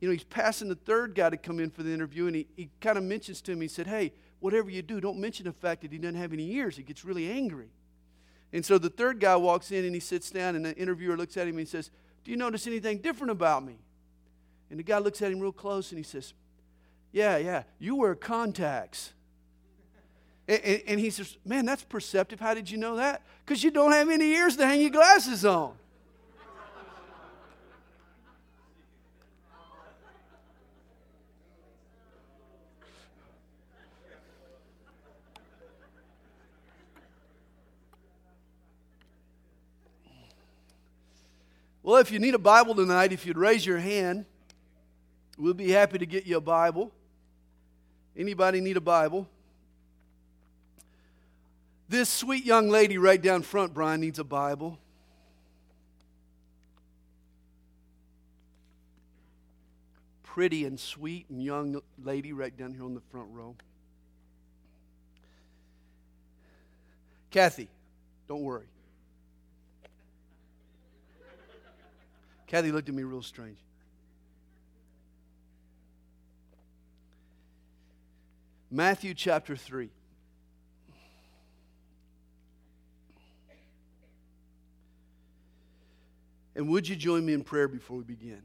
you know, he's passing the third guy to come in for the interview, and he, he kind of mentions to him, he said, Hey, whatever you do, don't mention the fact that he doesn't have any ears. He gets really angry. And so the third guy walks in and he sits down, and the interviewer looks at him and he says, Do you notice anything different about me? And the guy looks at him real close and he says, Yeah, yeah, you wear contacts. And, and, and he says, Man, that's perceptive. How did you know that? Because you don't have any ears to hang your glasses on. Well, if you need a Bible tonight, if you'd raise your hand, we'll be happy to get you a Bible. Anybody need a Bible? This sweet young lady right down front, Brian, needs a Bible. Pretty and sweet and young lady right down here on the front row. Kathy, don't worry. Kathy looked at me real strange. Matthew chapter 3. And would you join me in prayer before we begin?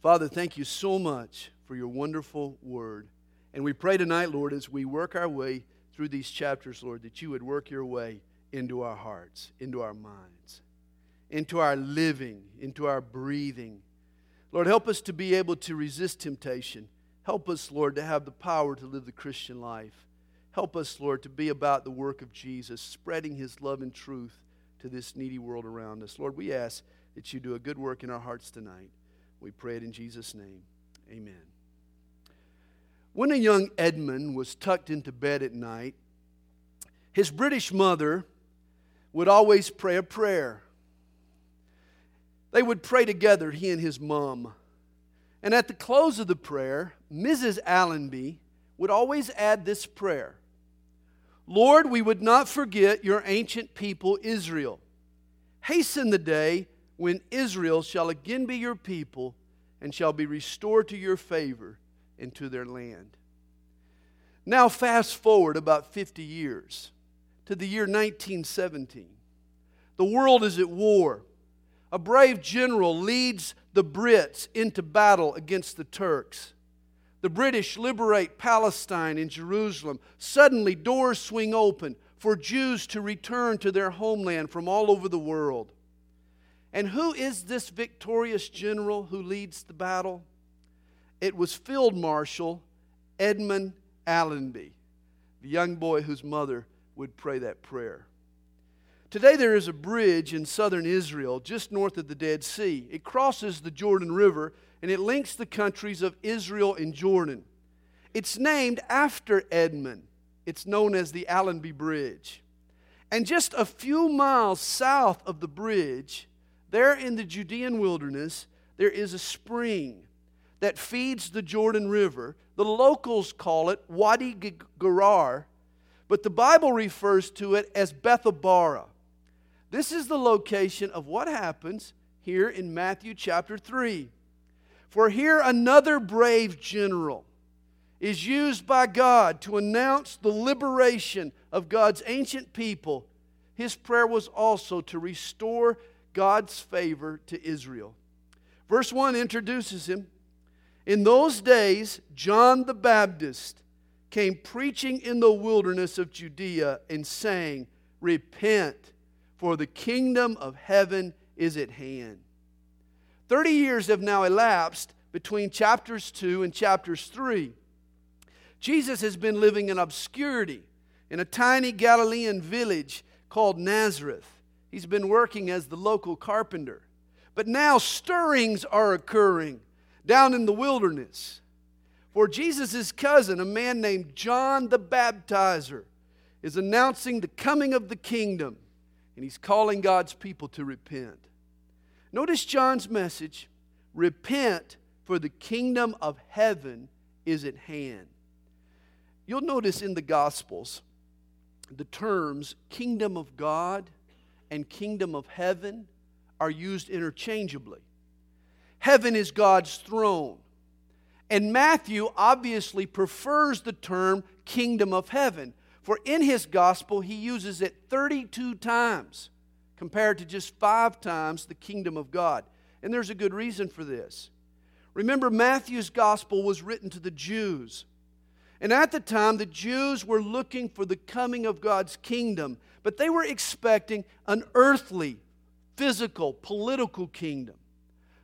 Father, thank you so much for your wonderful word. And we pray tonight, Lord, as we work our way through these chapters, Lord, that you would work your way into our hearts, into our minds into our living, into our breathing. Lord, help us to be able to resist temptation. Help us, Lord, to have the power to live the Christian life. Help us, Lord, to be about the work of Jesus, spreading his love and truth to this needy world around us. Lord, we ask that you do a good work in our hearts tonight. We pray it in Jesus' name. Amen. When a young Edmund was tucked into bed at night, his British mother would always pray a prayer. They would pray together, he and his mom. And at the close of the prayer, Mrs. Allenby would always add this prayer Lord, we would not forget your ancient people, Israel. Hasten the day when Israel shall again be your people and shall be restored to your favor and to their land. Now, fast forward about 50 years to the year 1917. The world is at war. A brave general leads the Brits into battle against the Turks. The British liberate Palestine and Jerusalem. Suddenly, doors swing open for Jews to return to their homeland from all over the world. And who is this victorious general who leads the battle? It was Field Marshal Edmund Allenby, the young boy whose mother would pray that prayer. Today, there is a bridge in southern Israel just north of the Dead Sea. It crosses the Jordan River and it links the countries of Israel and Jordan. It's named after Edmund. It's known as the Allenby Bridge. And just a few miles south of the bridge, there in the Judean wilderness, there is a spring that feeds the Jordan River. The locals call it Wadi Gerar, but the Bible refers to it as Bethabara. This is the location of what happens here in Matthew chapter 3. For here another brave general is used by God to announce the liberation of God's ancient people. His prayer was also to restore God's favor to Israel. Verse 1 introduces him. In those days, John the Baptist came preaching in the wilderness of Judea and saying, Repent for the kingdom of heaven is at hand. 30 years have now elapsed between chapters 2 and chapters 3. Jesus has been living in obscurity in a tiny Galilean village called Nazareth. He's been working as the local carpenter. But now stirrings are occurring down in the wilderness. For Jesus' cousin, a man named John the Baptizer, is announcing the coming of the kingdom and he's calling God's people to repent. Notice John's message repent, for the kingdom of heaven is at hand. You'll notice in the Gospels the terms kingdom of God and kingdom of heaven are used interchangeably. Heaven is God's throne. And Matthew obviously prefers the term kingdom of heaven, for in his gospel he uses it 32 times compared to just five times the kingdom of God. And there's a good reason for this. Remember, Matthew's gospel was written to the Jews. And at the time, the Jews were looking for the coming of God's kingdom, but they were expecting an earthly, physical, political kingdom,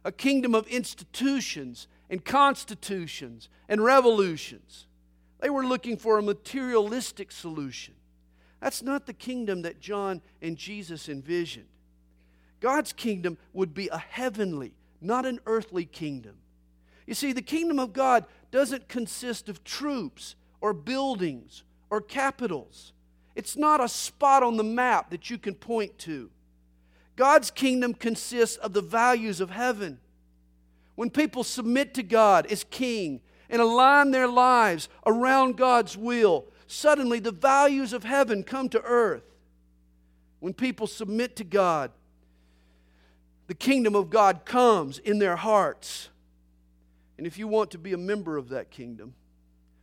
a kingdom of institutions and constitutions and revolutions. They were looking for a materialistic solution. That's not the kingdom that John and Jesus envisioned. God's kingdom would be a heavenly, not an earthly kingdom. You see, the kingdom of God doesn't consist of troops or buildings or capitals. It's not a spot on the map that you can point to. God's kingdom consists of the values of heaven. When people submit to God as king and align their lives around God's will, suddenly the values of heaven come to earth. When people submit to God, the kingdom of God comes in their hearts. And if you want to be a member of that kingdom,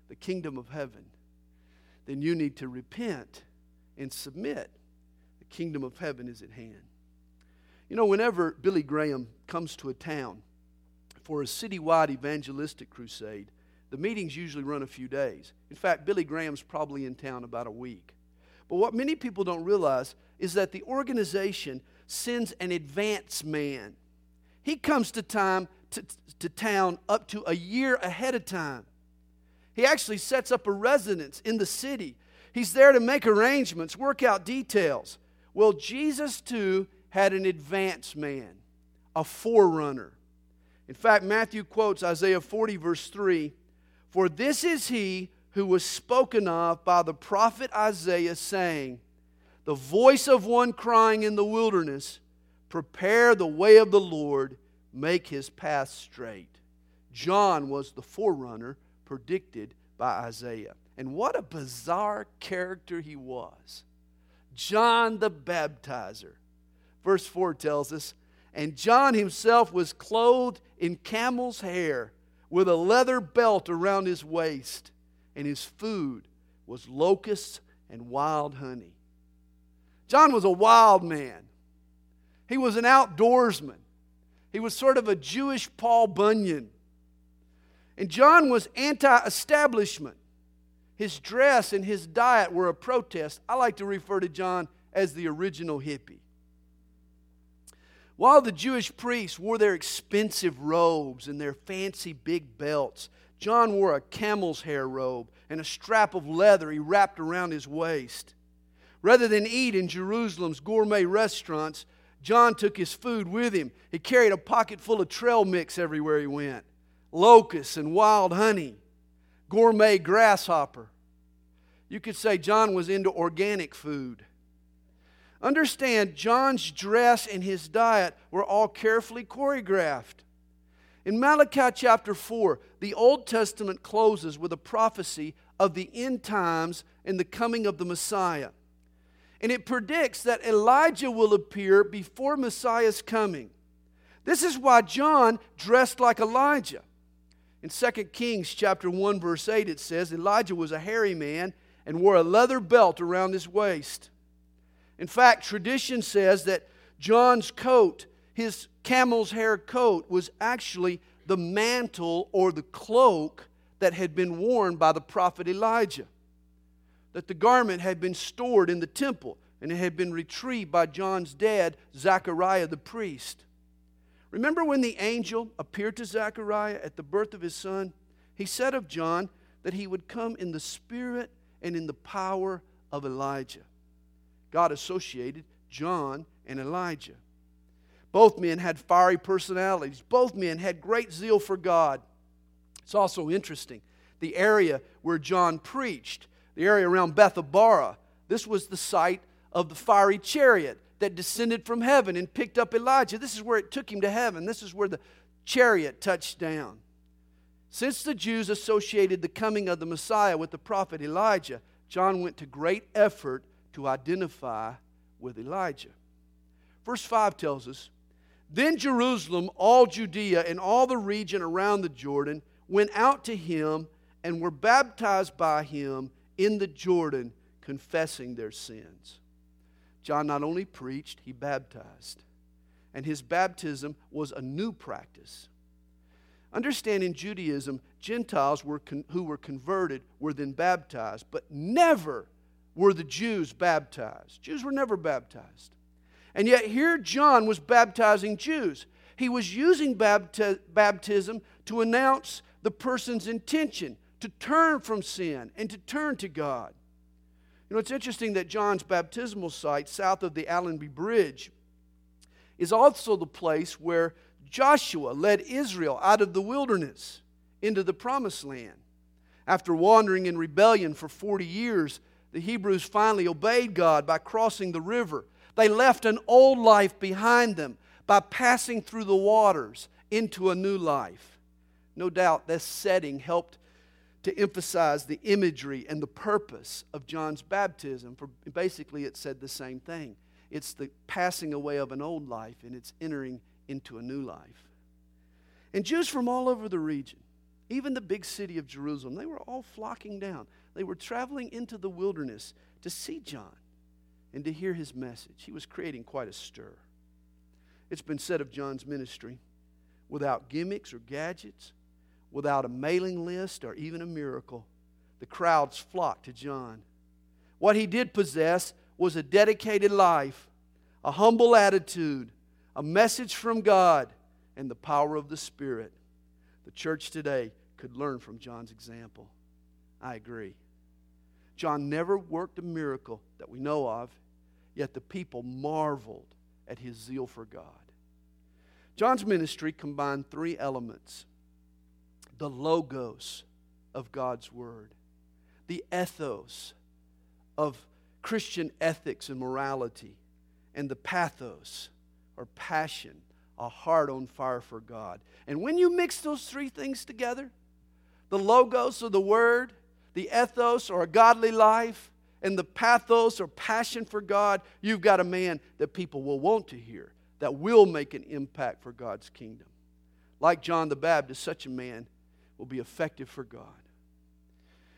the kingdom of heaven, then you need to repent and submit. The kingdom of heaven is at hand. You know, whenever Billy Graham comes to a town for a citywide evangelistic crusade, the meetings usually run a few days. In fact, Billy Graham's probably in town about a week. But what many people don't realize is that the organization sends an advance man. He comes to time to, to town up to a year ahead of time. He actually sets up a residence in the city. He's there to make arrangements, work out details. Well, Jesus too had an advance man, a forerunner. In fact, Matthew quotes Isaiah 40, verse 3 For this is he who was spoken of by the prophet Isaiah, saying, The voice of one crying in the wilderness, Prepare the way of the Lord, make his path straight. John was the forerunner predicted by Isaiah. And what a bizarre character he was. John the baptizer. Verse 4 tells us, and John himself was clothed in camel's hair with a leather belt around his waist, and his food was locusts and wild honey. John was a wild man. He was an outdoorsman. He was sort of a Jewish Paul Bunyan. And John was anti establishment. His dress and his diet were a protest. I like to refer to John as the original hippie. While the Jewish priests wore their expensive robes and their fancy big belts, John wore a camel's hair robe and a strap of leather he wrapped around his waist. Rather than eat in Jerusalem's gourmet restaurants, John took his food with him. He carried a pocket full of trail mix everywhere he went locusts and wild honey, gourmet grasshopper. You could say John was into organic food. Understand, John's dress and his diet were all carefully choreographed. In Malachi chapter 4, the Old Testament closes with a prophecy of the end times and the coming of the Messiah and it predicts that Elijah will appear before Messiah's coming. This is why John dressed like Elijah. In 2 Kings chapter 1 verse 8 it says Elijah was a hairy man and wore a leather belt around his waist. In fact, tradition says that John's coat, his camel's hair coat was actually the mantle or the cloak that had been worn by the prophet Elijah that the garment had been stored in the temple and it had been retrieved by John's dad, Zechariah the priest. Remember when the angel appeared to Zechariah at the birth of his son? He said of John that he would come in the spirit and in the power of Elijah. God associated John and Elijah. Both men had fiery personalities, both men had great zeal for God. It's also interesting the area where John preached the area around Bethabara. This was the site of the fiery chariot that descended from heaven and picked up Elijah. This is where it took him to heaven. This is where the chariot touched down. Since the Jews associated the coming of the Messiah with the prophet Elijah, John went to great effort to identify with Elijah. Verse 5 tells us Then Jerusalem, all Judea, and all the region around the Jordan went out to him and were baptized by him in the Jordan, confessing their sins. John not only preached, he baptized. And his baptism was a new practice. Understand in Judaism, Gentiles were con- who were converted were then baptized, but never were the Jews baptized. Jews were never baptized. And yet, here John was baptizing Jews. He was using bapti- baptism to announce the person's intention to turn from sin and to turn to God. You know, it's interesting that John's baptismal site south of the Allenby Bridge is also the place where Joshua led Israel out of the wilderness into the promised land. After wandering in rebellion for 40 years, the Hebrews finally obeyed God by crossing the river. They left an old life behind them by passing through the waters into a new life. No doubt this setting helped to emphasize the imagery and the purpose of John's baptism. For basically, it said the same thing it's the passing away of an old life and it's entering into a new life. And Jews from all over the region, even the big city of Jerusalem, they were all flocking down. They were traveling into the wilderness to see John and to hear his message. He was creating quite a stir. It's been said of John's ministry without gimmicks or gadgets, without a mailing list or even a miracle, the crowds flocked to John. What he did possess was a dedicated life, a humble attitude, a message from God, and the power of the Spirit. The church today could learn from John's example. I agree. John never worked a miracle that we know of, yet the people marveled at his zeal for God. John's ministry combined three elements the logos of God's Word, the ethos of Christian ethics and morality, and the pathos or passion, a heart on fire for God. And when you mix those three things together, the logos or the Word, the ethos or a godly life, and the pathos or passion for God, you've got a man that people will want to hear, that will make an impact for God's kingdom. Like John the Baptist, such a man will be effective for God.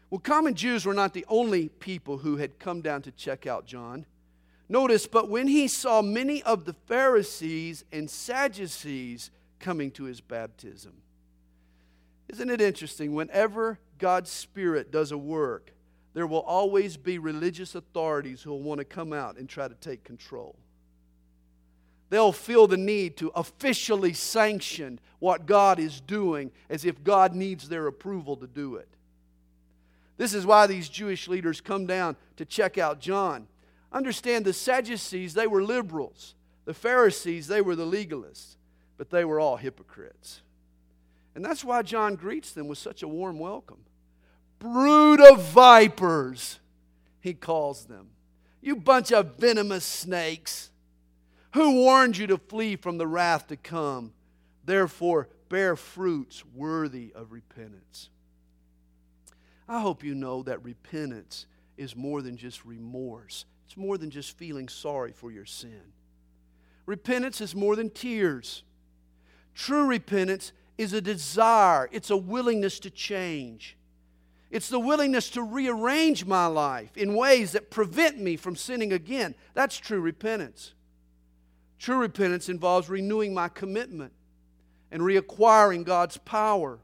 Well, common Jews were not the only people who had come down to check out John. Notice, but when he saw many of the Pharisees and Sadducees coming to his baptism. Isn't it interesting? Whenever God's Spirit does a work, there will always be religious authorities who will want to come out and try to take control. They'll feel the need to officially sanction what God is doing as if God needs their approval to do it. This is why these Jewish leaders come down to check out John. Understand the Sadducees, they were liberals. The Pharisees, they were the legalists. But they were all hypocrites. And that's why John greets them with such a warm welcome. Brood of vipers, he calls them. You bunch of venomous snakes. Who warned you to flee from the wrath to come? Therefore, bear fruits worthy of repentance. I hope you know that repentance is more than just remorse, it's more than just feeling sorry for your sin. Repentance is more than tears. True repentance is a desire, it's a willingness to change. It's the willingness to rearrange my life in ways that prevent me from sinning again. That's true repentance. True repentance involves renewing my commitment and reacquiring God's power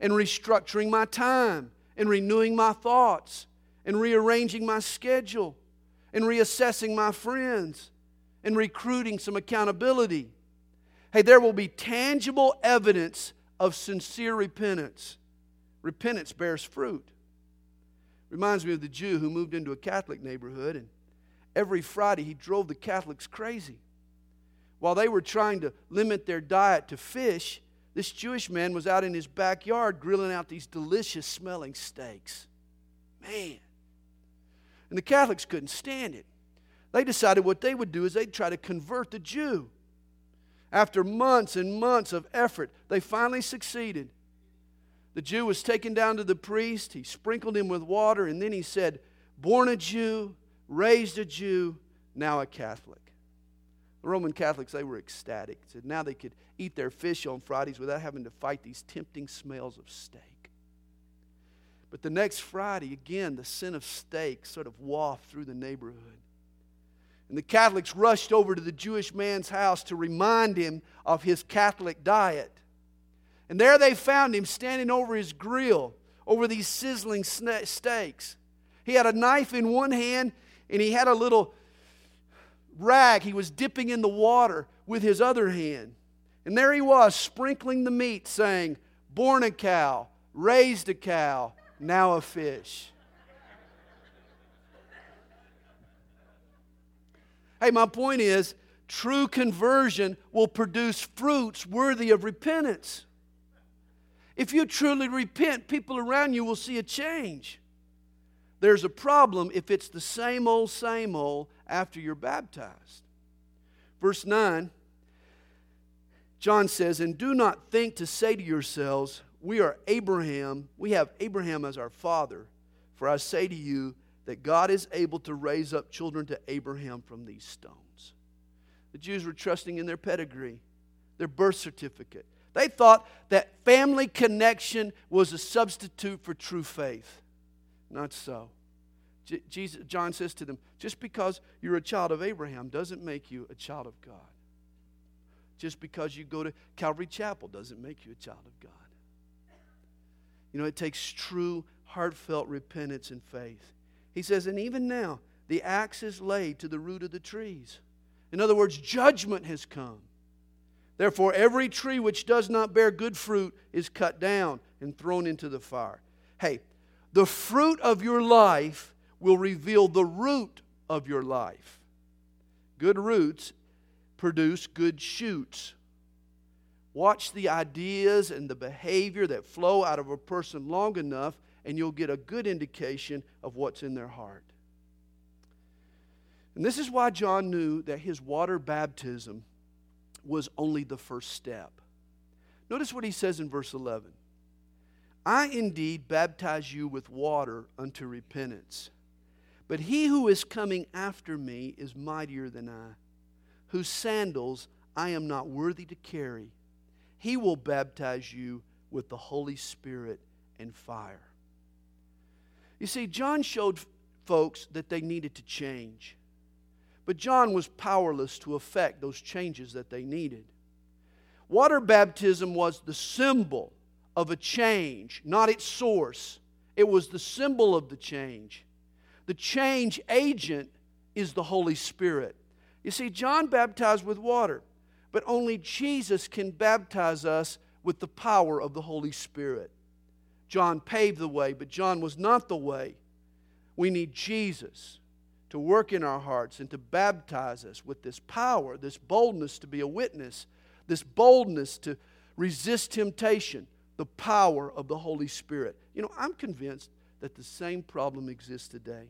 and restructuring my time and renewing my thoughts and rearranging my schedule and reassessing my friends and recruiting some accountability. Hey, there will be tangible evidence of sincere repentance. Repentance bears fruit. Reminds me of the Jew who moved into a Catholic neighborhood, and every Friday he drove the Catholics crazy. While they were trying to limit their diet to fish, this Jewish man was out in his backyard grilling out these delicious smelling steaks. Man. And the Catholics couldn't stand it. They decided what they would do is they'd try to convert the Jew. After months and months of effort, they finally succeeded. The Jew was taken down to the priest. He sprinkled him with water, and then he said, Born a Jew, raised a Jew, now a Catholic. The Roman Catholics, they were ecstatic. Said now they could eat their fish on Fridays without having to fight these tempting smells of steak. But the next Friday, again, the scent of steak sort of wafted through the neighborhood. And the Catholics rushed over to the Jewish man's house to remind him of his Catholic diet. And there they found him standing over his grill, over these sizzling steaks. He had a knife in one hand, and he had a little rag he was dipping in the water with his other hand. And there he was, sprinkling the meat, saying, Born a cow, raised a cow, now a fish. Hey, my point is true conversion will produce fruits worthy of repentance. If you truly repent, people around you will see a change. There's a problem if it's the same old, same old after you're baptized. Verse 9, John says, And do not think to say to yourselves, We are Abraham, we have Abraham as our father. For I say to you that God is able to raise up children to Abraham from these stones. The Jews were trusting in their pedigree, their birth certificate. They thought that family connection was a substitute for true faith. Not so. Jesus, John says to them, just because you're a child of Abraham doesn't make you a child of God. Just because you go to Calvary Chapel doesn't make you a child of God. You know, it takes true, heartfelt repentance and faith. He says, and even now, the axe is laid to the root of the trees. In other words, judgment has come. Therefore, every tree which does not bear good fruit is cut down and thrown into the fire. Hey, the fruit of your life will reveal the root of your life. Good roots produce good shoots. Watch the ideas and the behavior that flow out of a person long enough, and you'll get a good indication of what's in their heart. And this is why John knew that his water baptism was only the first step. Notice what he says in verse 11 I indeed baptize you with water unto repentance. But he who is coming after me is mightier than I, whose sandals I am not worthy to carry. He will baptize you with the Holy Spirit and fire. You see, John showed folks that they needed to change. But John was powerless to effect those changes that they needed. Water baptism was the symbol of a change, not its source. It was the symbol of the change. The change agent is the Holy Spirit. You see, John baptized with water, but only Jesus can baptize us with the power of the Holy Spirit. John paved the way, but John was not the way. We need Jesus to work in our hearts and to baptize us with this power, this boldness to be a witness, this boldness to resist temptation, the power of the Holy Spirit. You know, I'm convinced that the same problem exists today.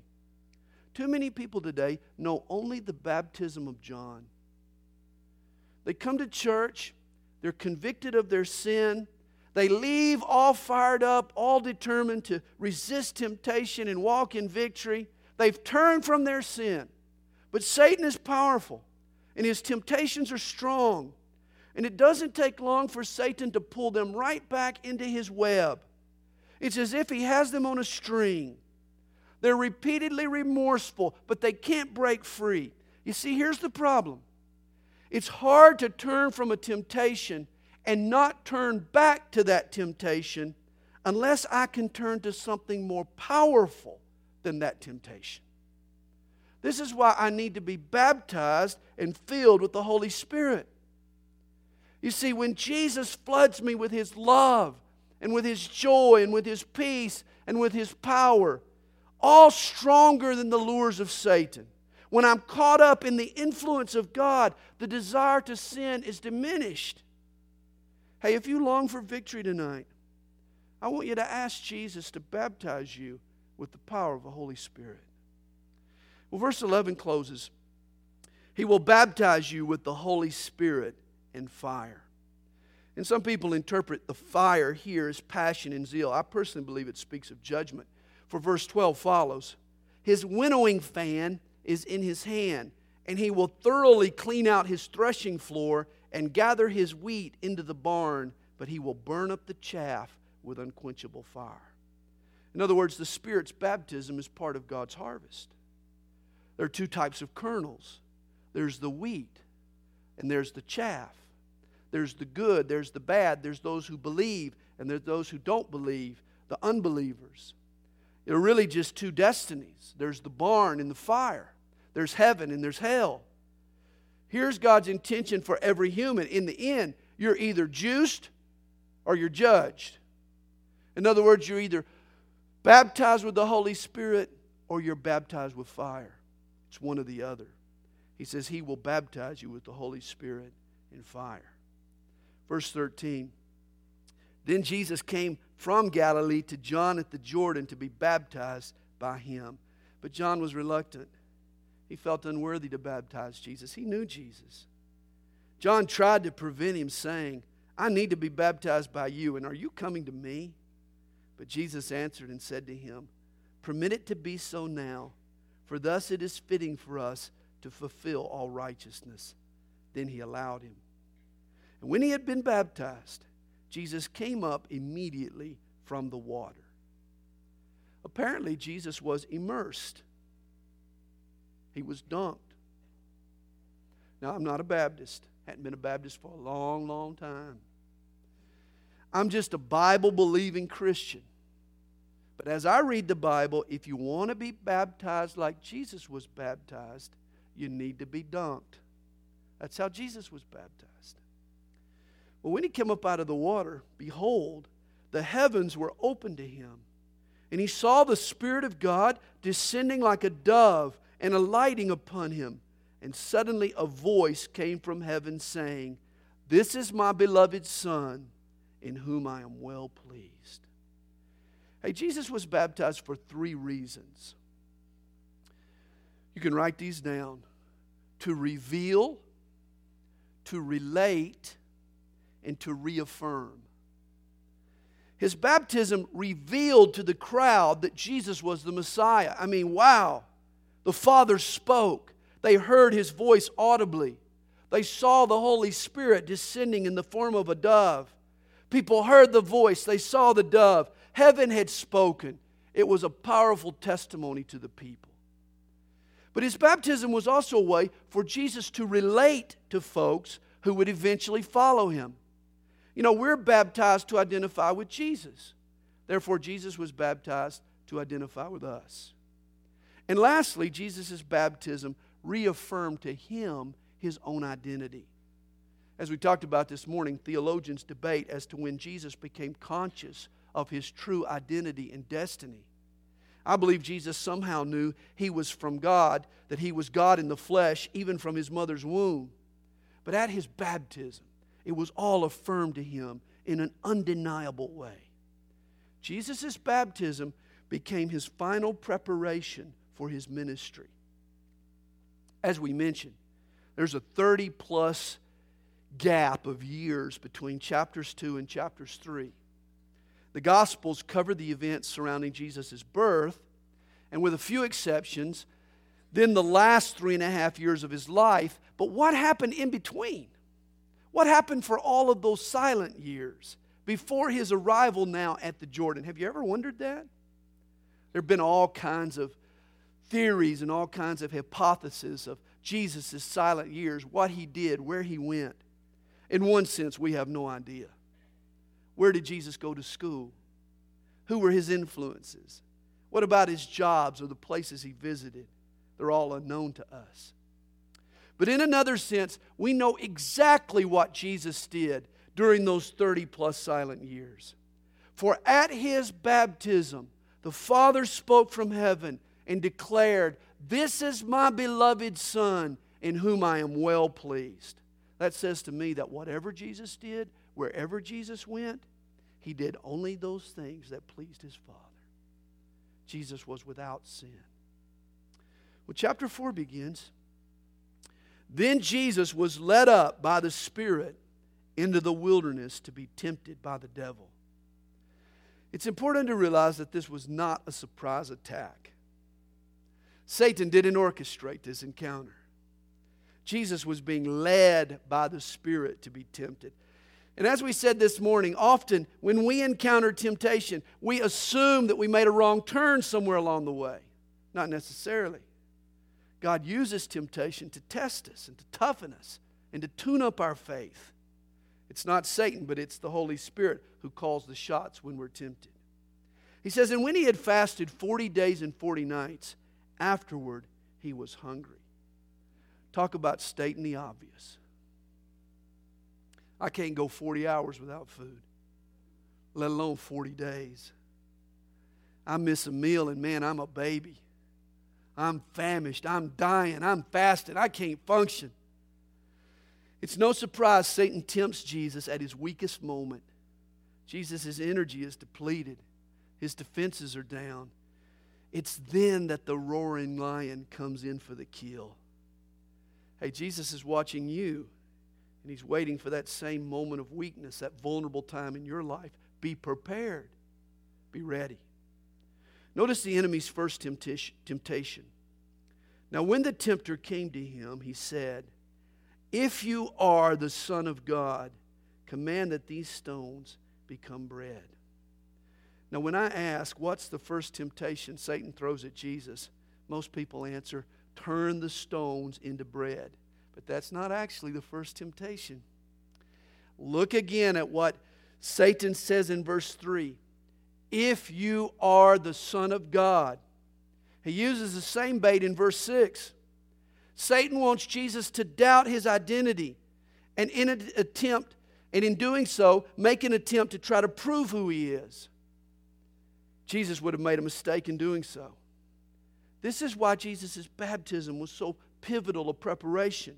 Too many people today know only the baptism of John. They come to church, they're convicted of their sin, they leave all fired up, all determined to resist temptation and walk in victory. They've turned from their sin. But Satan is powerful, and his temptations are strong. And it doesn't take long for Satan to pull them right back into his web. It's as if he has them on a string. They're repeatedly remorseful, but they can't break free. You see, here's the problem it's hard to turn from a temptation and not turn back to that temptation unless I can turn to something more powerful than that temptation. This is why I need to be baptized and filled with the Holy Spirit. You see, when Jesus floods me with His love and with His joy and with His peace and with His power, all stronger than the lures of Satan, when I'm caught up in the influence of God, the desire to sin is diminished. Hey, if you long for victory tonight, I want you to ask Jesus to baptize you with the power of the Holy Spirit. Well, verse 11 closes He will baptize you with the Holy Spirit and fire. And some people interpret the fire here as passion and zeal. I personally believe it speaks of judgment. For verse 12 follows His winnowing fan is in his hand, and he will thoroughly clean out his threshing floor and gather his wheat into the barn, but he will burn up the chaff with unquenchable fire. In other words, the Spirit's baptism is part of God's harvest. There are two types of kernels there's the wheat, and there's the chaff. There's the good, there's the bad, there's those who believe, and there's those who don't believe, the unbelievers. They're really just two destinies there's the barn and the fire, there's heaven and there's hell. Here's God's intention for every human. In the end, you're either juiced or you're judged. In other words, you're either baptized with the Holy Spirit or you're baptized with fire. It's one or the other. He says he will baptize you with the Holy Spirit and fire. Verse 13. Then Jesus came from Galilee to John at the Jordan to be baptized by him. But John was reluctant. He felt unworthy to baptize Jesus. He knew Jesus. John tried to prevent him, saying, I need to be baptized by you, and are you coming to me? But Jesus answered and said to him, Permit it to be so now, for thus it is fitting for us to fulfill all righteousness. Then he allowed him. And when he had been baptized, Jesus came up immediately from the water. Apparently, Jesus was immersed, he was dunked. Now, I'm not a Baptist, hadn't been a Baptist for a long, long time. I'm just a Bible believing Christian. But as I read the Bible, if you want to be baptized like Jesus was baptized, you need to be dunked. That's how Jesus was baptized. Well, when he came up out of the water, behold, the heavens were opened to him. And he saw the Spirit of God descending like a dove and alighting upon him. And suddenly a voice came from heaven saying, This is my beloved Son, in whom I am well pleased. Hey, Jesus was baptized for three reasons. You can write these down to reveal, to relate, and to reaffirm. His baptism revealed to the crowd that Jesus was the Messiah. I mean, wow. The Father spoke, they heard his voice audibly. They saw the Holy Spirit descending in the form of a dove. People heard the voice, they saw the dove. Heaven had spoken. It was a powerful testimony to the people. But his baptism was also a way for Jesus to relate to folks who would eventually follow him. You know, we're baptized to identify with Jesus. Therefore, Jesus was baptized to identify with us. And lastly, Jesus' baptism reaffirmed to him his own identity. As we talked about this morning, theologians debate as to when Jesus became conscious of his true identity and destiny. I believe Jesus somehow knew he was from God, that he was God in the flesh, even from his mother's womb. But at his baptism, it was all affirmed to him in an undeniable way. Jesus' baptism became his final preparation for his ministry. As we mentioned, there's a 30 plus gap of years between chapters 2 and chapters 3. The Gospels cover the events surrounding Jesus' birth, and with a few exceptions, then the last three and a half years of his life. But what happened in between? What happened for all of those silent years before his arrival now at the Jordan? Have you ever wondered that? There have been all kinds of theories and all kinds of hypotheses of Jesus' silent years, what he did, where he went. In one sense, we have no idea. Where did Jesus go to school? Who were his influences? What about his jobs or the places he visited? They're all unknown to us. But in another sense, we know exactly what Jesus did during those 30 plus silent years. For at his baptism, the Father spoke from heaven and declared, This is my beloved Son, in whom I am well pleased. That says to me that whatever Jesus did, wherever Jesus went, he did only those things that pleased his Father. Jesus was without sin. Well, chapter 4 begins. Then Jesus was led up by the Spirit into the wilderness to be tempted by the devil. It's important to realize that this was not a surprise attack. Satan didn't orchestrate this encounter. Jesus was being led by the Spirit to be tempted. And as we said this morning, often when we encounter temptation, we assume that we made a wrong turn somewhere along the way. Not necessarily. God uses temptation to test us and to toughen us and to tune up our faith. It's not Satan, but it's the Holy Spirit who calls the shots when we're tempted. He says, And when he had fasted 40 days and 40 nights, afterward he was hungry. Talk about stating the obvious. I can't go 40 hours without food, let alone 40 days. I miss a meal, and man, I'm a baby. I'm famished. I'm dying. I'm fasting. I can't function. It's no surprise Satan tempts Jesus at his weakest moment. Jesus' energy is depleted, his defenses are down. It's then that the roaring lion comes in for the kill. Hey, Jesus is watching you. And He's waiting for that same moment of weakness, that vulnerable time in your life. Be prepared, be ready. Notice the enemy's first temptation. Now, when the tempter came to him, he said, If you are the Son of God, command that these stones become bread. Now, when I ask, what's the first temptation Satan throws at Jesus? Most people answer, turn the stones into bread. But that's not actually the first temptation. Look again at what Satan says in verse 3 If you are the Son of God. He uses the same bait in verse 6. Satan wants Jesus to doubt his identity and in an attempt, and in doing so, make an attempt to try to prove who he is. Jesus would have made a mistake in doing so. This is why Jesus' baptism was so pivotal a preparation.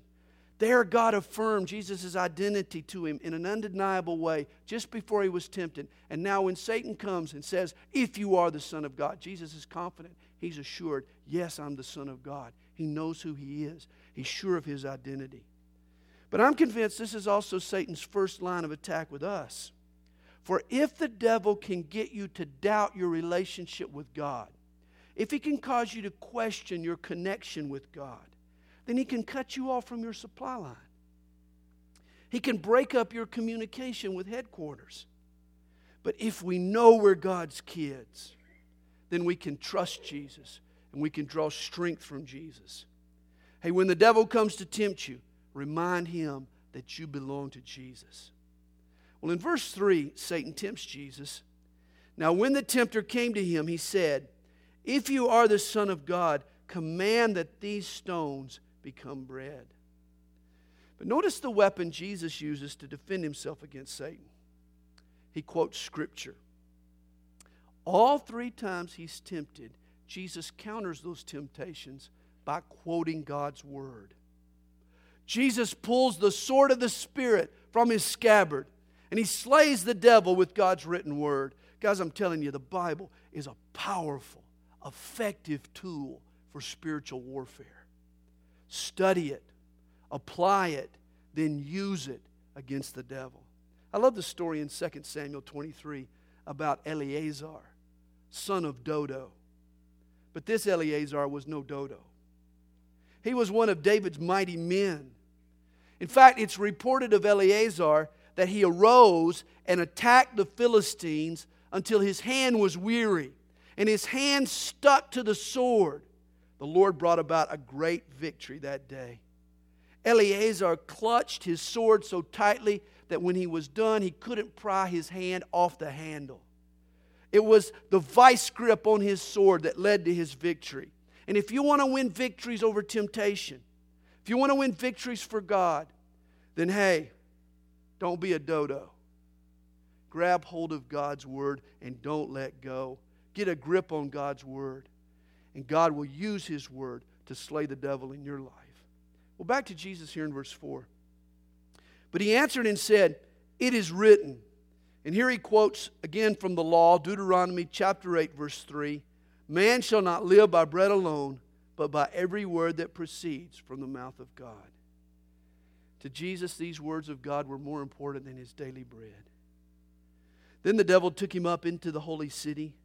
There, God affirmed Jesus' identity to him in an undeniable way just before he was tempted. And now, when Satan comes and says, If you are the Son of God, Jesus is confident. He's assured, Yes, I'm the Son of God. He knows who he is, he's sure of his identity. But I'm convinced this is also Satan's first line of attack with us. For if the devil can get you to doubt your relationship with God, if he can cause you to question your connection with God, then he can cut you off from your supply line. He can break up your communication with headquarters. But if we know we're God's kids, then we can trust Jesus and we can draw strength from Jesus. Hey, when the devil comes to tempt you, remind him that you belong to Jesus. Well, in verse 3, Satan tempts Jesus. Now, when the tempter came to him, he said, If you are the Son of God, command that these stones become bread. But notice the weapon Jesus uses to defend himself against Satan. He quotes Scripture. All three times he's tempted, Jesus counters those temptations by quoting God's Word. Jesus pulls the sword of the Spirit from his scabbard and he slays the devil with God's written Word. Guys, I'm telling you, the Bible is a powerful, effective tool for spiritual warfare study it, apply it, then use it against the devil. I love the story in 2 Samuel 23 about Eleazar, son of Dodo. But this Eleazar was no Dodo. He was one of David's mighty men. In fact, it's reported of Eleazar that he arose and attacked the Philistines until his hand was weary and his hand stuck to the sword the Lord brought about a great victory that day. Eleazar clutched his sword so tightly that when he was done, he couldn't pry his hand off the handle. It was the vice grip on his sword that led to his victory. And if you want to win victories over temptation, if you want to win victories for God, then hey, don't be a dodo. Grab hold of God's word and don't let go. Get a grip on God's word and God will use His word to slay the devil in your life. Well, back to Jesus here in verse 4. But he answered and said, It is written. And here he quotes again from the law, Deuteronomy chapter 8, verse 3 Man shall not live by bread alone, but by every word that proceeds from the mouth of God. To Jesus, these words of God were more important than his daily bread. Then the devil took him up into the holy city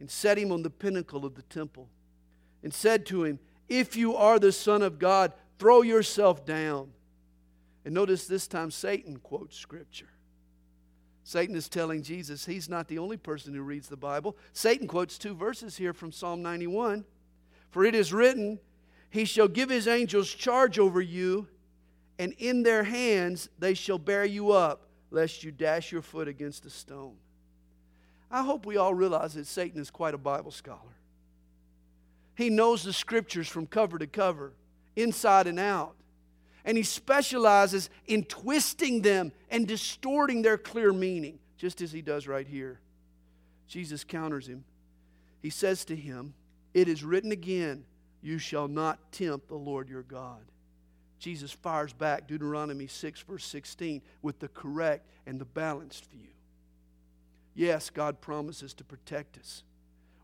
and set him on the pinnacle of the temple and said to him, If you are the Son of God, throw yourself down. And notice this time Satan quotes Scripture. Satan is telling Jesus he's not the only person who reads the Bible. Satan quotes two verses here from Psalm 91 For it is written, He shall give His angels charge over you, and in their hands they shall bear you up, lest you dash your foot against a stone. I hope we all realize that Satan is quite a Bible scholar. He knows the scriptures from cover to cover, inside and out and he specializes in twisting them and distorting their clear meaning, just as he does right here. Jesus counters him. He says to him, It is written again, You shall not tempt the Lord your God. Jesus fires back Deuteronomy 6, verse 16, with the correct and the balanced view. Yes, God promises to protect us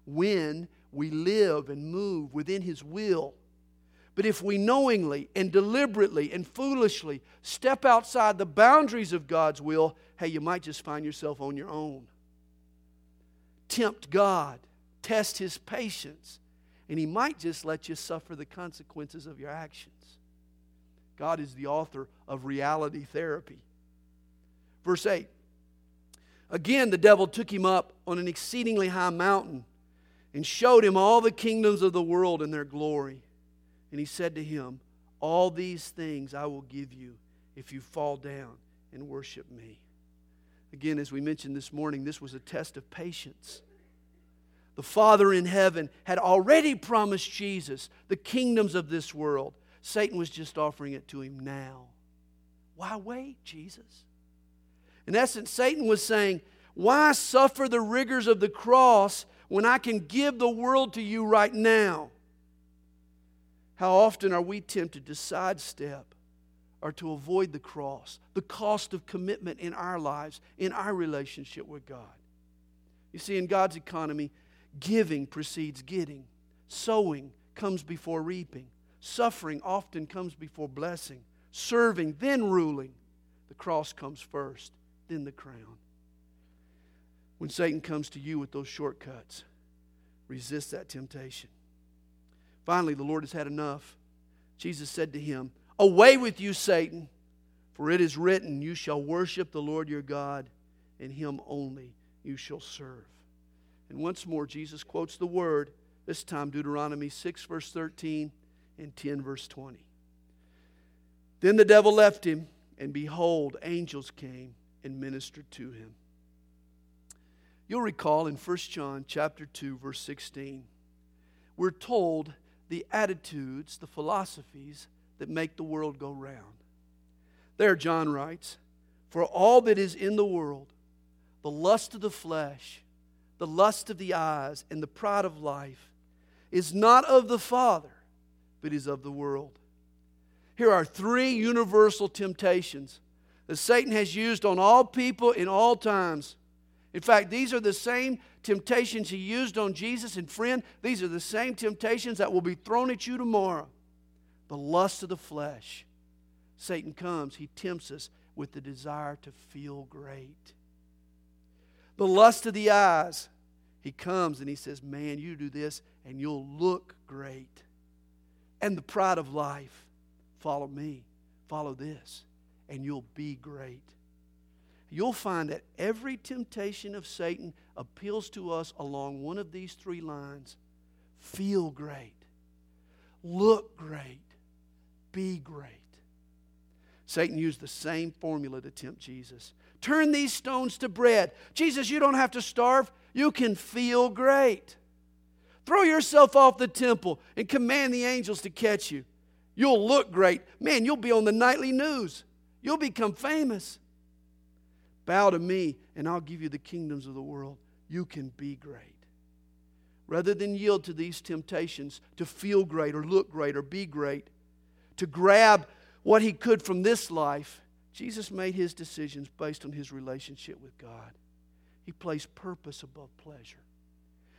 when we live and move within His will but if we knowingly and deliberately and foolishly step outside the boundaries of God's will, hey, you might just find yourself on your own. Tempt God, test His patience, and He might just let you suffer the consequences of your actions. God is the author of reality therapy. Verse 8 Again, the devil took him up on an exceedingly high mountain and showed him all the kingdoms of the world and their glory. And he said to him, All these things I will give you if you fall down and worship me. Again, as we mentioned this morning, this was a test of patience. The Father in heaven had already promised Jesus the kingdoms of this world. Satan was just offering it to him now. Why wait, Jesus? In essence, Satan was saying, Why suffer the rigors of the cross when I can give the world to you right now? How often are we tempted to sidestep or to avoid the cross, the cost of commitment in our lives, in our relationship with God? You see, in God's economy, giving precedes getting, sowing comes before reaping, suffering often comes before blessing, serving, then ruling. The cross comes first, then the crown. When Satan comes to you with those shortcuts, resist that temptation. Finally, the Lord has had enough. Jesus said to him, Away with you, Satan, for it is written, You shall worship the Lord your God, and him only you shall serve. And once more, Jesus quotes the word, this time Deuteronomy 6, verse 13, and 10, verse 20. Then the devil left him, and behold, angels came and ministered to him. You'll recall in 1 John chapter 2 verse 16 we're told the attitudes, the philosophies that make the world go round. There, John writes, For all that is in the world, the lust of the flesh, the lust of the eyes, and the pride of life, is not of the Father, but is of the world. Here are three universal temptations that Satan has used on all people in all times. In fact, these are the same temptations he used on Jesus. And friend, these are the same temptations that will be thrown at you tomorrow. The lust of the flesh. Satan comes, he tempts us with the desire to feel great. The lust of the eyes. He comes and he says, Man, you do this and you'll look great. And the pride of life. Follow me, follow this, and you'll be great you'll find that every temptation of Satan appeals to us along one of these three lines feel great, look great, be great. Satan used the same formula to tempt Jesus. Turn these stones to bread. Jesus, you don't have to starve. You can feel great. Throw yourself off the temple and command the angels to catch you. You'll look great. Man, you'll be on the nightly news. You'll become famous. Bow to me, and I'll give you the kingdoms of the world. You can be great. Rather than yield to these temptations to feel great or look great or be great, to grab what he could from this life, Jesus made his decisions based on his relationship with God. He placed purpose above pleasure,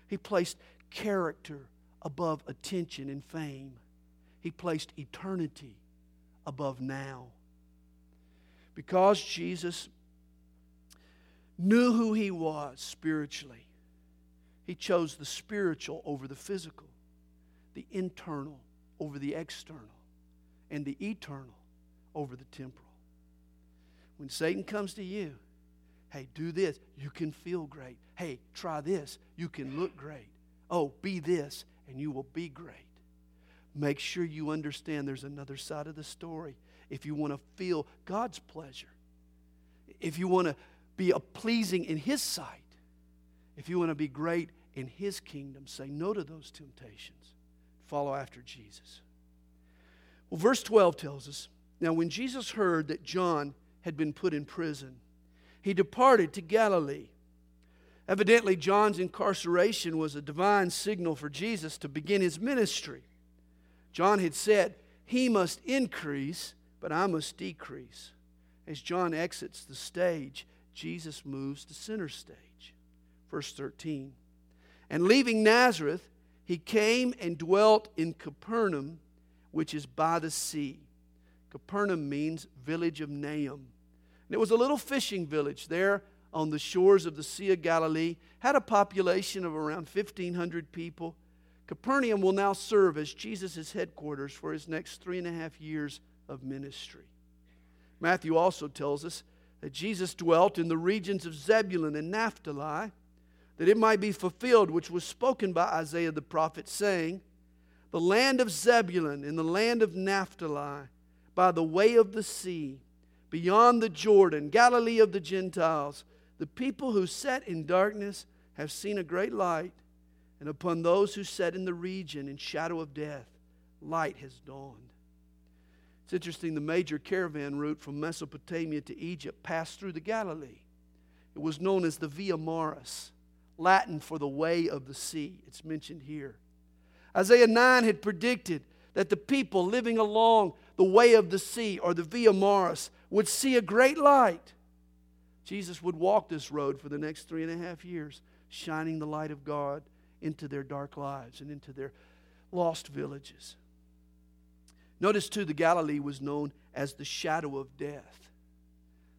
he placed character above attention and fame, he placed eternity above now. Because Jesus knew who he was spiritually. He chose the spiritual over the physical, the internal over the external. and the eternal over the temporal. When Satan comes to you, hey, do this, you can feel great. Hey, try this, you can look great. Oh, be this, and you will be great. Make sure you understand there's another side of the story. If you want to feel God's pleasure, if you want to be a pleasing in His sight, if you want to be great in His kingdom, say no to those temptations. Follow after Jesus. Well, verse 12 tells us now, when Jesus heard that John had been put in prison, he departed to Galilee. Evidently, John's incarceration was a divine signal for Jesus to begin his ministry. John had said, He must increase, but I must decrease. As John exits the stage, Jesus moves to center stage. Verse 13. And leaving Nazareth, he came and dwelt in Capernaum, which is by the sea. Capernaum means village of Nahum. And it was a little fishing village there on the shores of the Sea of Galilee, had a population of around 1,500 people. Capernaum will now serve as Jesus' headquarters for his next three and a half years of ministry. Matthew also tells us that Jesus dwelt in the regions of Zebulun and Naphtali, that it might be fulfilled which was spoken by Isaiah the prophet, saying, The land of Zebulun and the land of Naphtali, by the way of the sea, beyond the Jordan, Galilee of the Gentiles, the people who sat in darkness have seen a great light, and upon those who sat in the region in shadow of death, light has dawned. It's interesting, the major caravan route from Mesopotamia to Egypt passed through the Galilee. It was known as the Via Maris, Latin for the way of the sea. It's mentioned here. Isaiah 9 had predicted that the people living along the way of the sea or the Via Maris would see a great light. Jesus would walk this road for the next three and a half years, shining the light of God into their dark lives and into their lost villages. Notice, too, the Galilee was known as the shadow of death.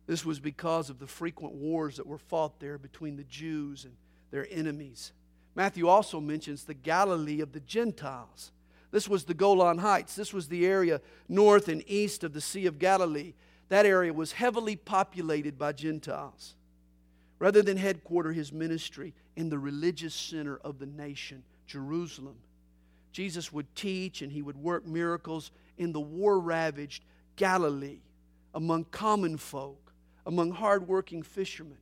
This was because of the frequent wars that were fought there between the Jews and their enemies. Matthew also mentions the Galilee of the Gentiles. This was the Golan Heights. This was the area north and east of the Sea of Galilee. That area was heavily populated by Gentiles. Rather than headquarter his ministry in the religious center of the nation, Jerusalem, Jesus would teach and he would work miracles in the war ravaged Galilee, among common folk, among hardworking fishermen,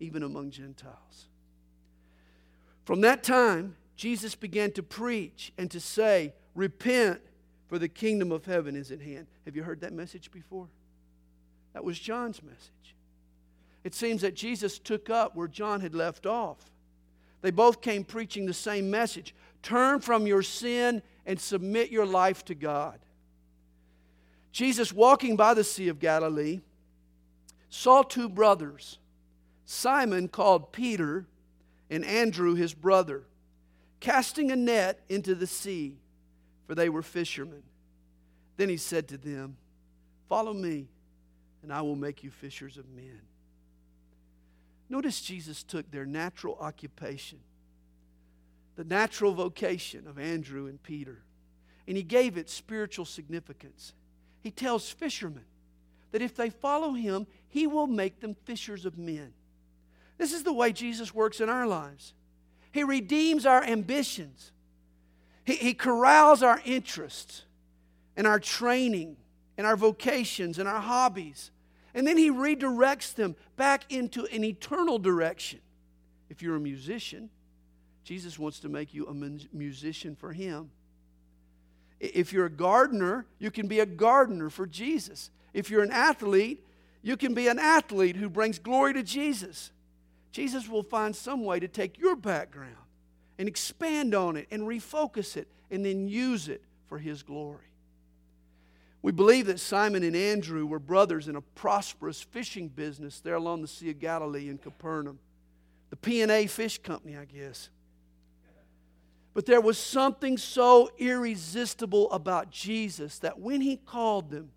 even among Gentiles. From that time, Jesus began to preach and to say, Repent, for the kingdom of heaven is at hand. Have you heard that message before? That was John's message. It seems that Jesus took up where John had left off. They both came preaching the same message turn from your sin and submit your life to God. Jesus, walking by the Sea of Galilee, saw two brothers, Simon called Peter, and Andrew his brother, casting a net into the sea, for they were fishermen. Then he said to them, Follow me, and I will make you fishers of men. Notice Jesus took their natural occupation, the natural vocation of Andrew and Peter, and he gave it spiritual significance. He tells fishermen that if they follow him, he will make them fishers of men. This is the way Jesus works in our lives. He redeems our ambitions, He, he corrals our interests and our training and our vocations and our hobbies. And then He redirects them back into an eternal direction. If you're a musician, Jesus wants to make you a musician for Him. If you're a gardener, you can be a gardener for Jesus. If you're an athlete, you can be an athlete who brings glory to Jesus. Jesus will find some way to take your background and expand on it and refocus it and then use it for his glory. We believe that Simon and Andrew were brothers in a prosperous fishing business there along the Sea of Galilee in Capernaum. The P&A Fish Company, I guess. But there was something so irresistible about Jesus that when he called them,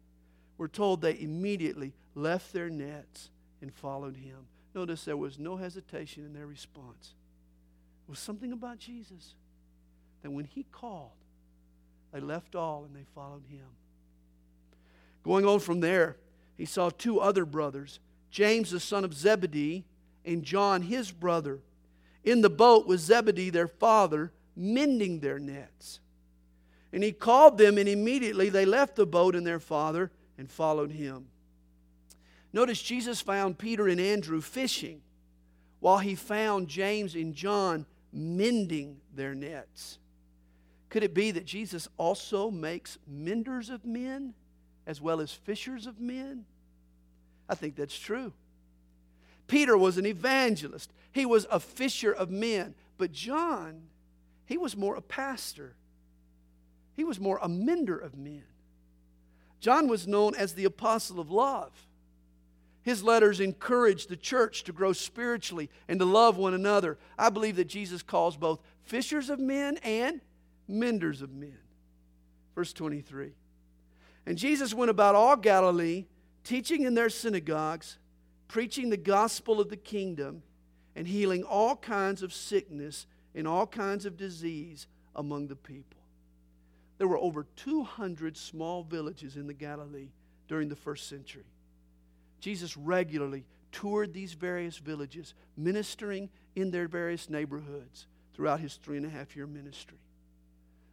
we're told they immediately left their nets and followed him. Notice there was no hesitation in their response. It was something about Jesus that when he called, they left all and they followed him. Going on from there, he saw two other brothers, James the son of Zebedee and John his brother. In the boat was Zebedee their father, mending their nets. And he called them, and immediately they left the boat and their father and followed him. Notice Jesus found Peter and Andrew fishing, while he found James and John mending their nets. Could it be that Jesus also makes menders of men as well as fishers of men? I think that's true. Peter was an evangelist, he was a fisher of men. But John, he was more a pastor, he was more a mender of men. John was known as the apostle of love. His letters encouraged the church to grow spiritually and to love one another. I believe that Jesus calls both fishers of men and menders of men. Verse 23. And Jesus went about all Galilee, teaching in their synagogues, preaching the gospel of the kingdom, and healing all kinds of sickness and all kinds of disease among the people. There were over 200 small villages in the Galilee during the first century. Jesus regularly toured these various villages, ministering in their various neighborhoods throughout his three and a half year ministry.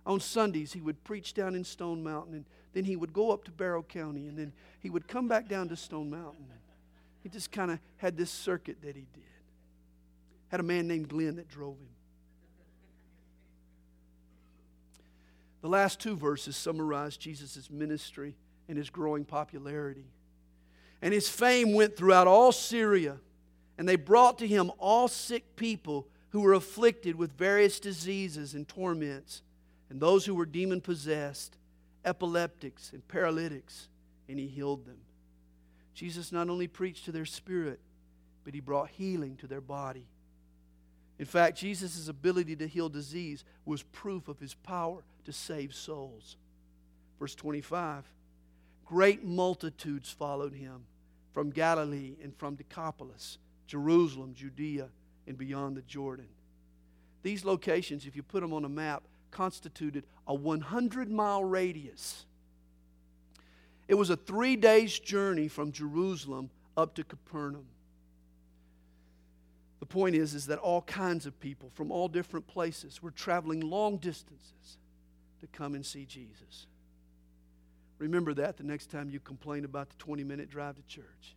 On Sundays, he would preach down in Stone Mountain, and then he would go up to Barrow County, and then he would come back down to Stone Mountain. He just kind of had this circuit that he did. Had a man named Glenn that drove him. The last two verses summarize Jesus' ministry and his growing popularity. And his fame went throughout all Syria, and they brought to him all sick people who were afflicted with various diseases and torments, and those who were demon possessed, epileptics, and paralytics, and he healed them. Jesus not only preached to their spirit, but he brought healing to their body. In fact, Jesus' ability to heal disease was proof of his power to save souls. Verse 25 Great multitudes followed him from Galilee and from Decapolis, Jerusalem, Judea, and beyond the Jordan. These locations, if you put them on a map, constituted a 100 mile radius it was a three days journey from Jerusalem up to Capernaum. The point is, is that all kinds of people from all different places were traveling long distances to come and see Jesus. Remember that the next time you complain about the 20 minute drive to church.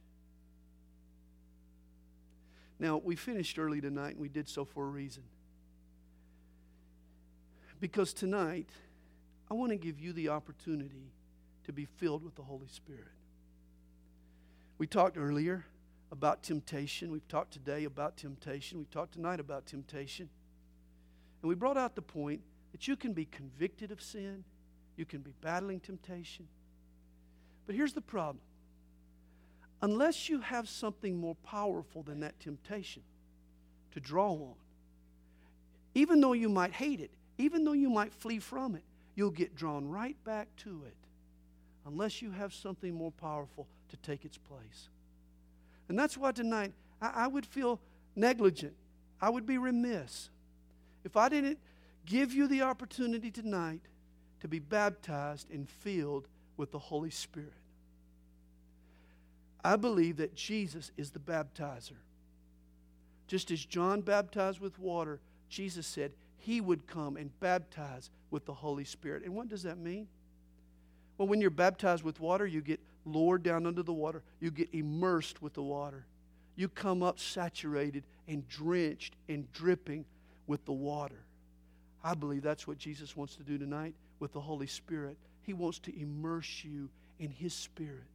Now, we finished early tonight, and we did so for a reason. Because tonight, I want to give you the opportunity to be filled with the Holy Spirit. We talked earlier about temptation. We've talked today about temptation. We've talked tonight about temptation. And we brought out the point that you can be convicted of sin, you can be battling temptation. But here's the problem unless you have something more powerful than that temptation to draw on, even though you might hate it, even though you might flee from it, you'll get drawn right back to it unless you have something more powerful to take its place. And that's why tonight I, I would feel negligent. I would be remiss if I didn't give you the opportunity tonight to be baptized and filled with the Holy Spirit. I believe that Jesus is the baptizer. Just as John baptized with water, Jesus said he would come and baptize with the Holy Spirit. And what does that mean? Well, when you're baptized with water, you get lowered down under the water, you get immersed with the water. You come up saturated and drenched and dripping with the water. I believe that's what Jesus wants to do tonight with the Holy Spirit. He wants to immerse you in His Spirit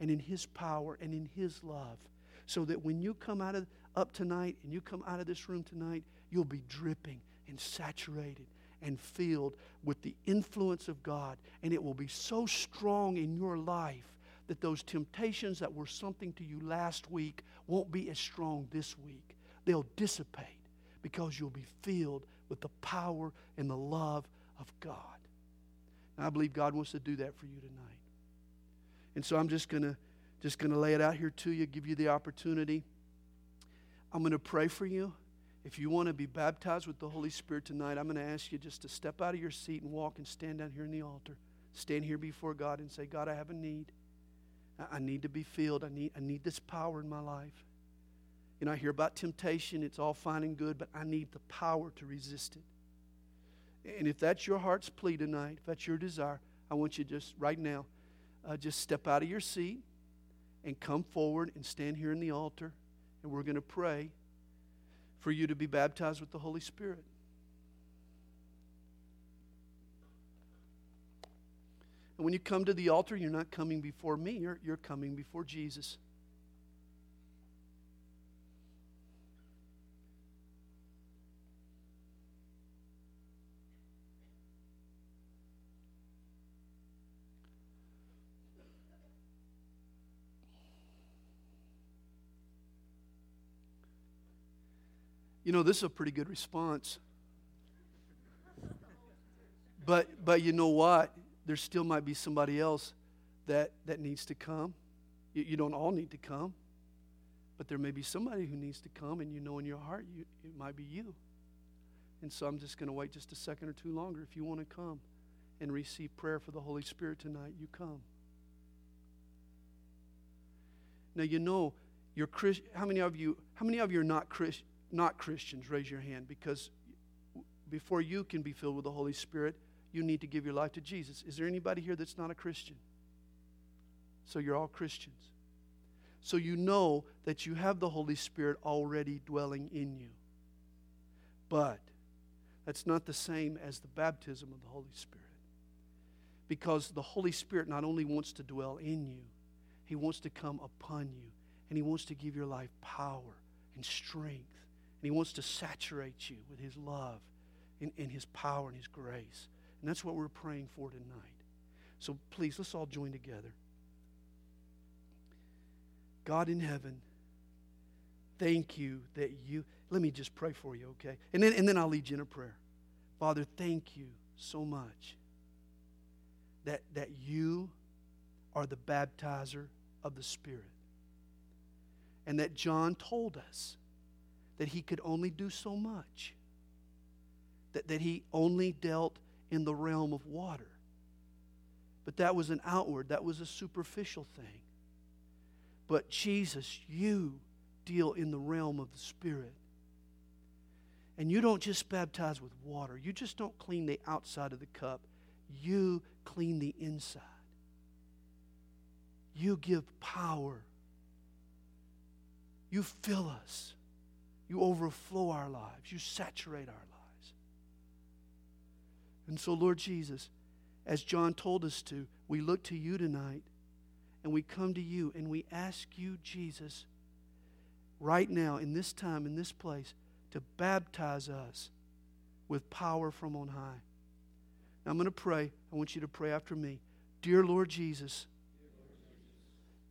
and in His power and in His love so that when you come out of up tonight and you come out of this room tonight, you'll be dripping and saturated and filled with the influence of God. And it will be so strong in your life that those temptations that were something to you last week won't be as strong this week. They'll dissipate because you'll be filled with the power and the love of God. And I believe God wants to do that for you tonight. And so I'm just going to just going to lay it out here to you, give you the opportunity. I'm going to pray for you. If you want to be baptized with the Holy Spirit tonight, I'm going to ask you just to step out of your seat and walk and stand down here in the altar. Stand here before God and say, God, I have a need. I, need to be filled. I need, I need this power in my life. You know, I hear about temptation. It's all fine and good, but I need the power to resist it. And if that's your heart's plea tonight, if that's your desire, I want you just right now, uh, just step out of your seat and come forward and stand here in the altar, and we're going to pray for you to be baptized with the Holy Spirit. And when you come to the altar, you're not coming before me, you're, you're coming before Jesus. You know, this is a pretty good response. But, but you know what? There still might be somebody else that, that needs to come. You, you don't all need to come, but there may be somebody who needs to come, and you know in your heart you, it might be you. And so I'm just going to wait just a second or two longer. If you want to come and receive prayer for the Holy Spirit tonight, you come. Now you know you're Christ, how many of you how many of you are not Christ, not Christians, raise your hand because before you can be filled with the Holy Spirit, you need to give your life to Jesus. Is there anybody here that's not a Christian? So you're all Christians. So you know that you have the Holy Spirit already dwelling in you. But that's not the same as the baptism of the Holy Spirit. Because the Holy Spirit not only wants to dwell in you, He wants to come upon you, and He wants to give your life power and strength and He wants to saturate you with His love and, and His power and His grace. And that's what we're praying for tonight. So please, let's all join together. God in heaven, thank you that you, let me just pray for you, okay? And then, and then I'll lead you in a prayer. Father, thank you so much that, that you are the baptizer of the Spirit. And that John told us that he could only do so much, that, that he only dealt in the realm of water. But that was an outward, that was a superficial thing. But Jesus, you deal in the realm of the Spirit. And you don't just baptize with water, you just don't clean the outside of the cup, you clean the inside. You give power. You fill us. You overflow our lives. You saturate our lives. And so, Lord Jesus, as John told us to, we look to you tonight and we come to you and we ask you, Jesus, right now, in this time, in this place, to baptize us with power from on high. Now, I'm going to pray. I want you to pray after me. Dear Lord Jesus,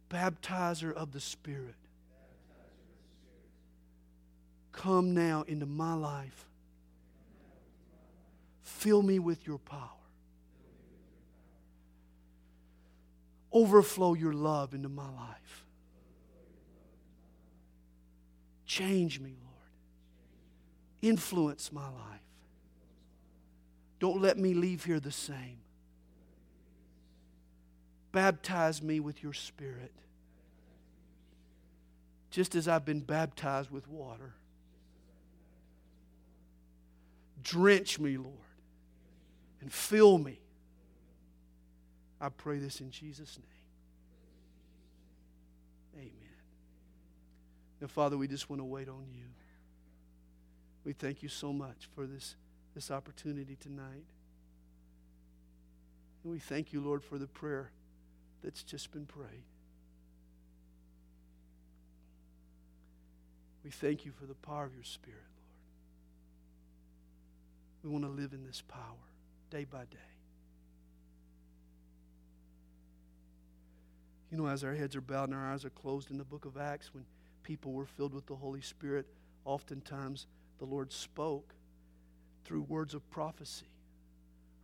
baptizer of the Spirit, Come now into my life. Fill me with your power. Overflow your love into my life. Change me, Lord. Influence my life. Don't let me leave here the same. Baptize me with your Spirit, just as I've been baptized with water. Drench me, Lord, and fill me. I pray this in Jesus' name. Amen. Now, Father, we just want to wait on you. We thank you so much for this, this opportunity tonight. And we thank you, Lord, for the prayer that's just been prayed. We thank you for the power of your Spirit. We want to live in this power day by day. You know, as our heads are bowed and our eyes are closed in the book of Acts, when people were filled with the Holy Spirit, oftentimes the Lord spoke through words of prophecy,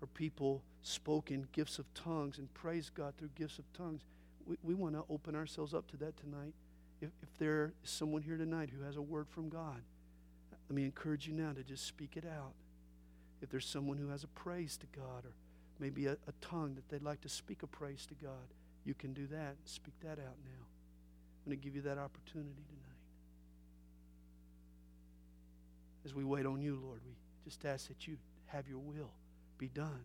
or people spoke in gifts of tongues and praised God through gifts of tongues. We, we want to open ourselves up to that tonight. If, if there is someone here tonight who has a word from God, let me encourage you now to just speak it out if there's someone who has a praise to God or maybe a, a tongue that they'd like to speak a praise to God, you can do that. Speak that out now. I'm going to give you that opportunity tonight. As we wait on you, Lord, we just ask that you have your will be done.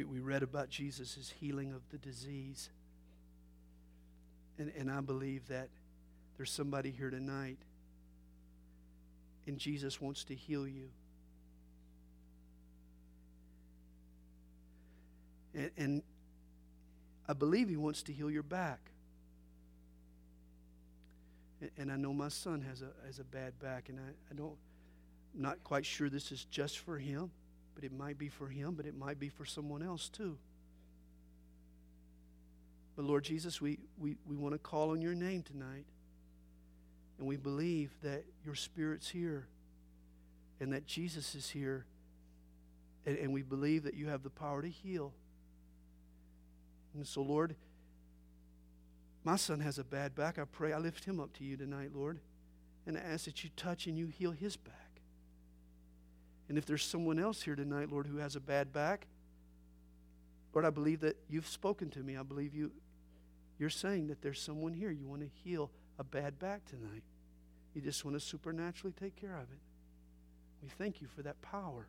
We, we read about Jesus' healing of the disease. And, and I believe that there's somebody here tonight, and Jesus wants to heal you. And, and I believe He wants to heal your back. And, and I know my son has a, has a bad back, and I, I don't, I'm not quite sure this is just for him but it might be for him, but it might be for someone else too. But Lord Jesus, we, we, we want to call on your name tonight. And we believe that your Spirit's here and that Jesus is here. And, and we believe that you have the power to heal. And so, Lord, my son has a bad back. I pray I lift him up to you tonight, Lord. And I ask that you touch and you heal his back. And if there's someone else here tonight, Lord, who has a bad back, Lord, I believe that you've spoken to me. I believe you, you're saying that there's someone here. You want to heal a bad back tonight. You just want to supernaturally take care of it. We thank you for that power.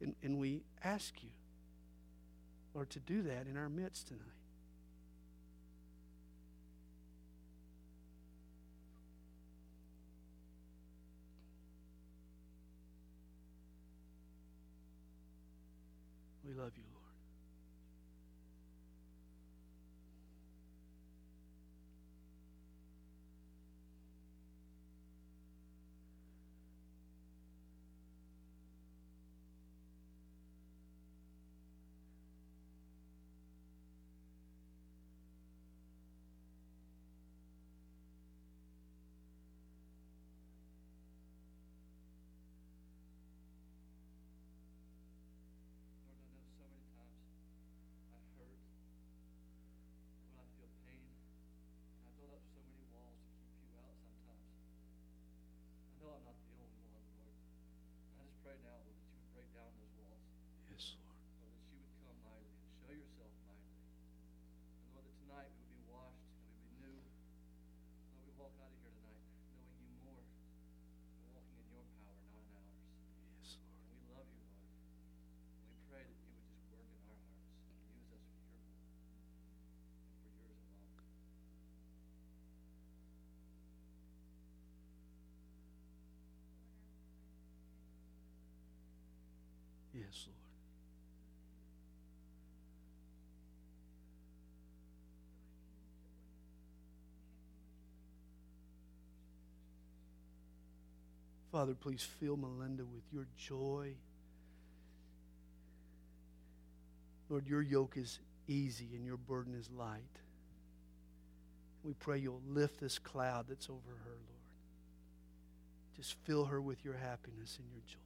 And, and we ask you, Lord, to do that in our midst tonight. We love you, Lord. Lord, I know so many times I hurt when I feel pain, and I build up so many walls to keep you out sometimes. I know I'm not the only one, Lord. I just pray now, Lord, that you would break down those walls. Yes, Lord. Lord, that you would come mightily and show yourself mightily. And Lord, that tonight we would be washed and we would be new. Lord, we walk out of here tonight knowing you more and walking in your power, not in ours. Yes, Lord. And we love you, Lord. We pray that you would just work in our hearts and use us for your glory and for yours alone. Yes, Lord. Father, please fill Melinda with your joy. Lord, your yoke is easy and your burden is light. We pray you'll lift this cloud that's over her, Lord. Just fill her with your happiness and your joy.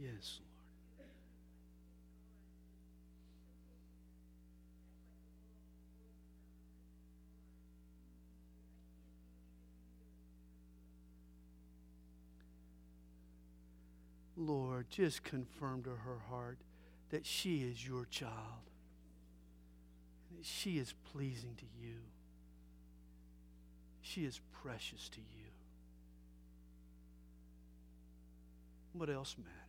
Yes, Lord. Lord, just confirm to her heart that she is your child and that she is pleasing to you. She is precious to you. What else matters?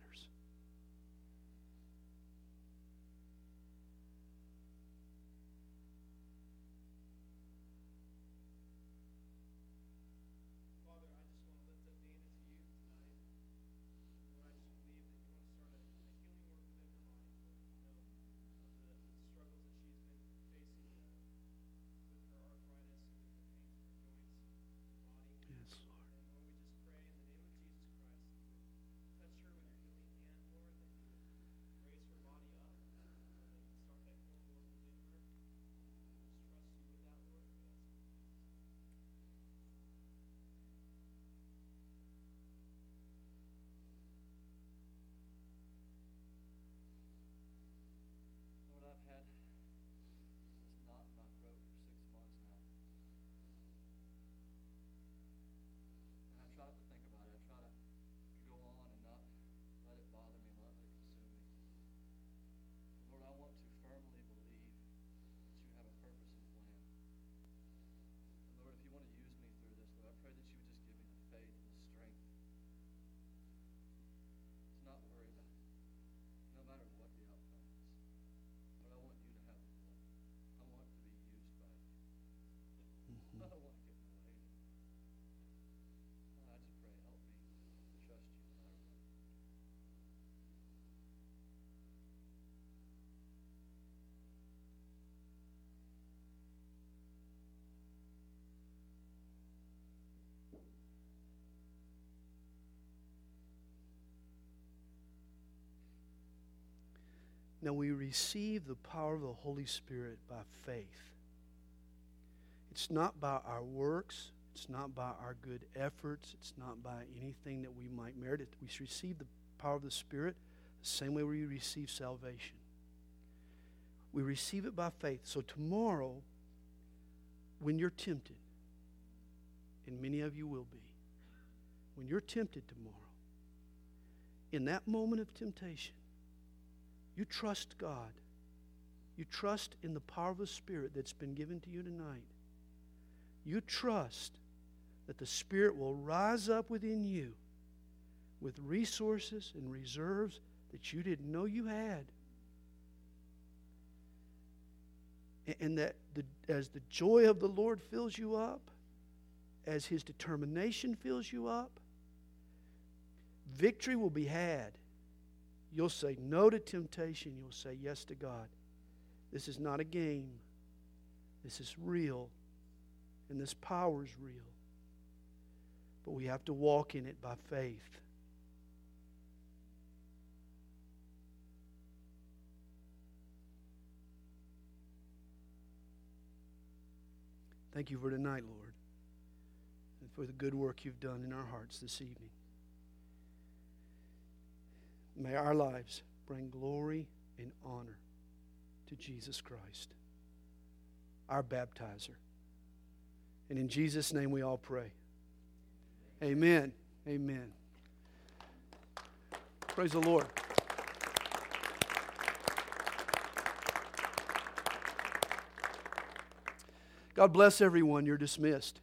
Now we receive the power of the Holy Spirit by faith. It's not by our works, it's not by our good efforts, it's not by anything that we might merit. We receive the power of the Spirit the same way we receive salvation. We receive it by faith. So tomorrow, when you're tempted, and many of you will be, when you're tempted tomorrow, in that moment of temptation, you trust God. You trust in the power of the Spirit that's been given to you tonight. You trust that the Spirit will rise up within you with resources and reserves that you didn't know you had. And that the, as the joy of the Lord fills you up, as His determination fills you up, victory will be had. You'll say no to temptation. You'll say yes to God. This is not a game. This is real. And this power is real. But we have to walk in it by faith. Thank you for tonight, Lord, and for the good work you've done in our hearts this evening. May our lives bring glory and honor to Jesus Christ, our baptizer. And in Jesus' name we all pray. Amen. Amen. Praise the Lord. God bless everyone. You're dismissed.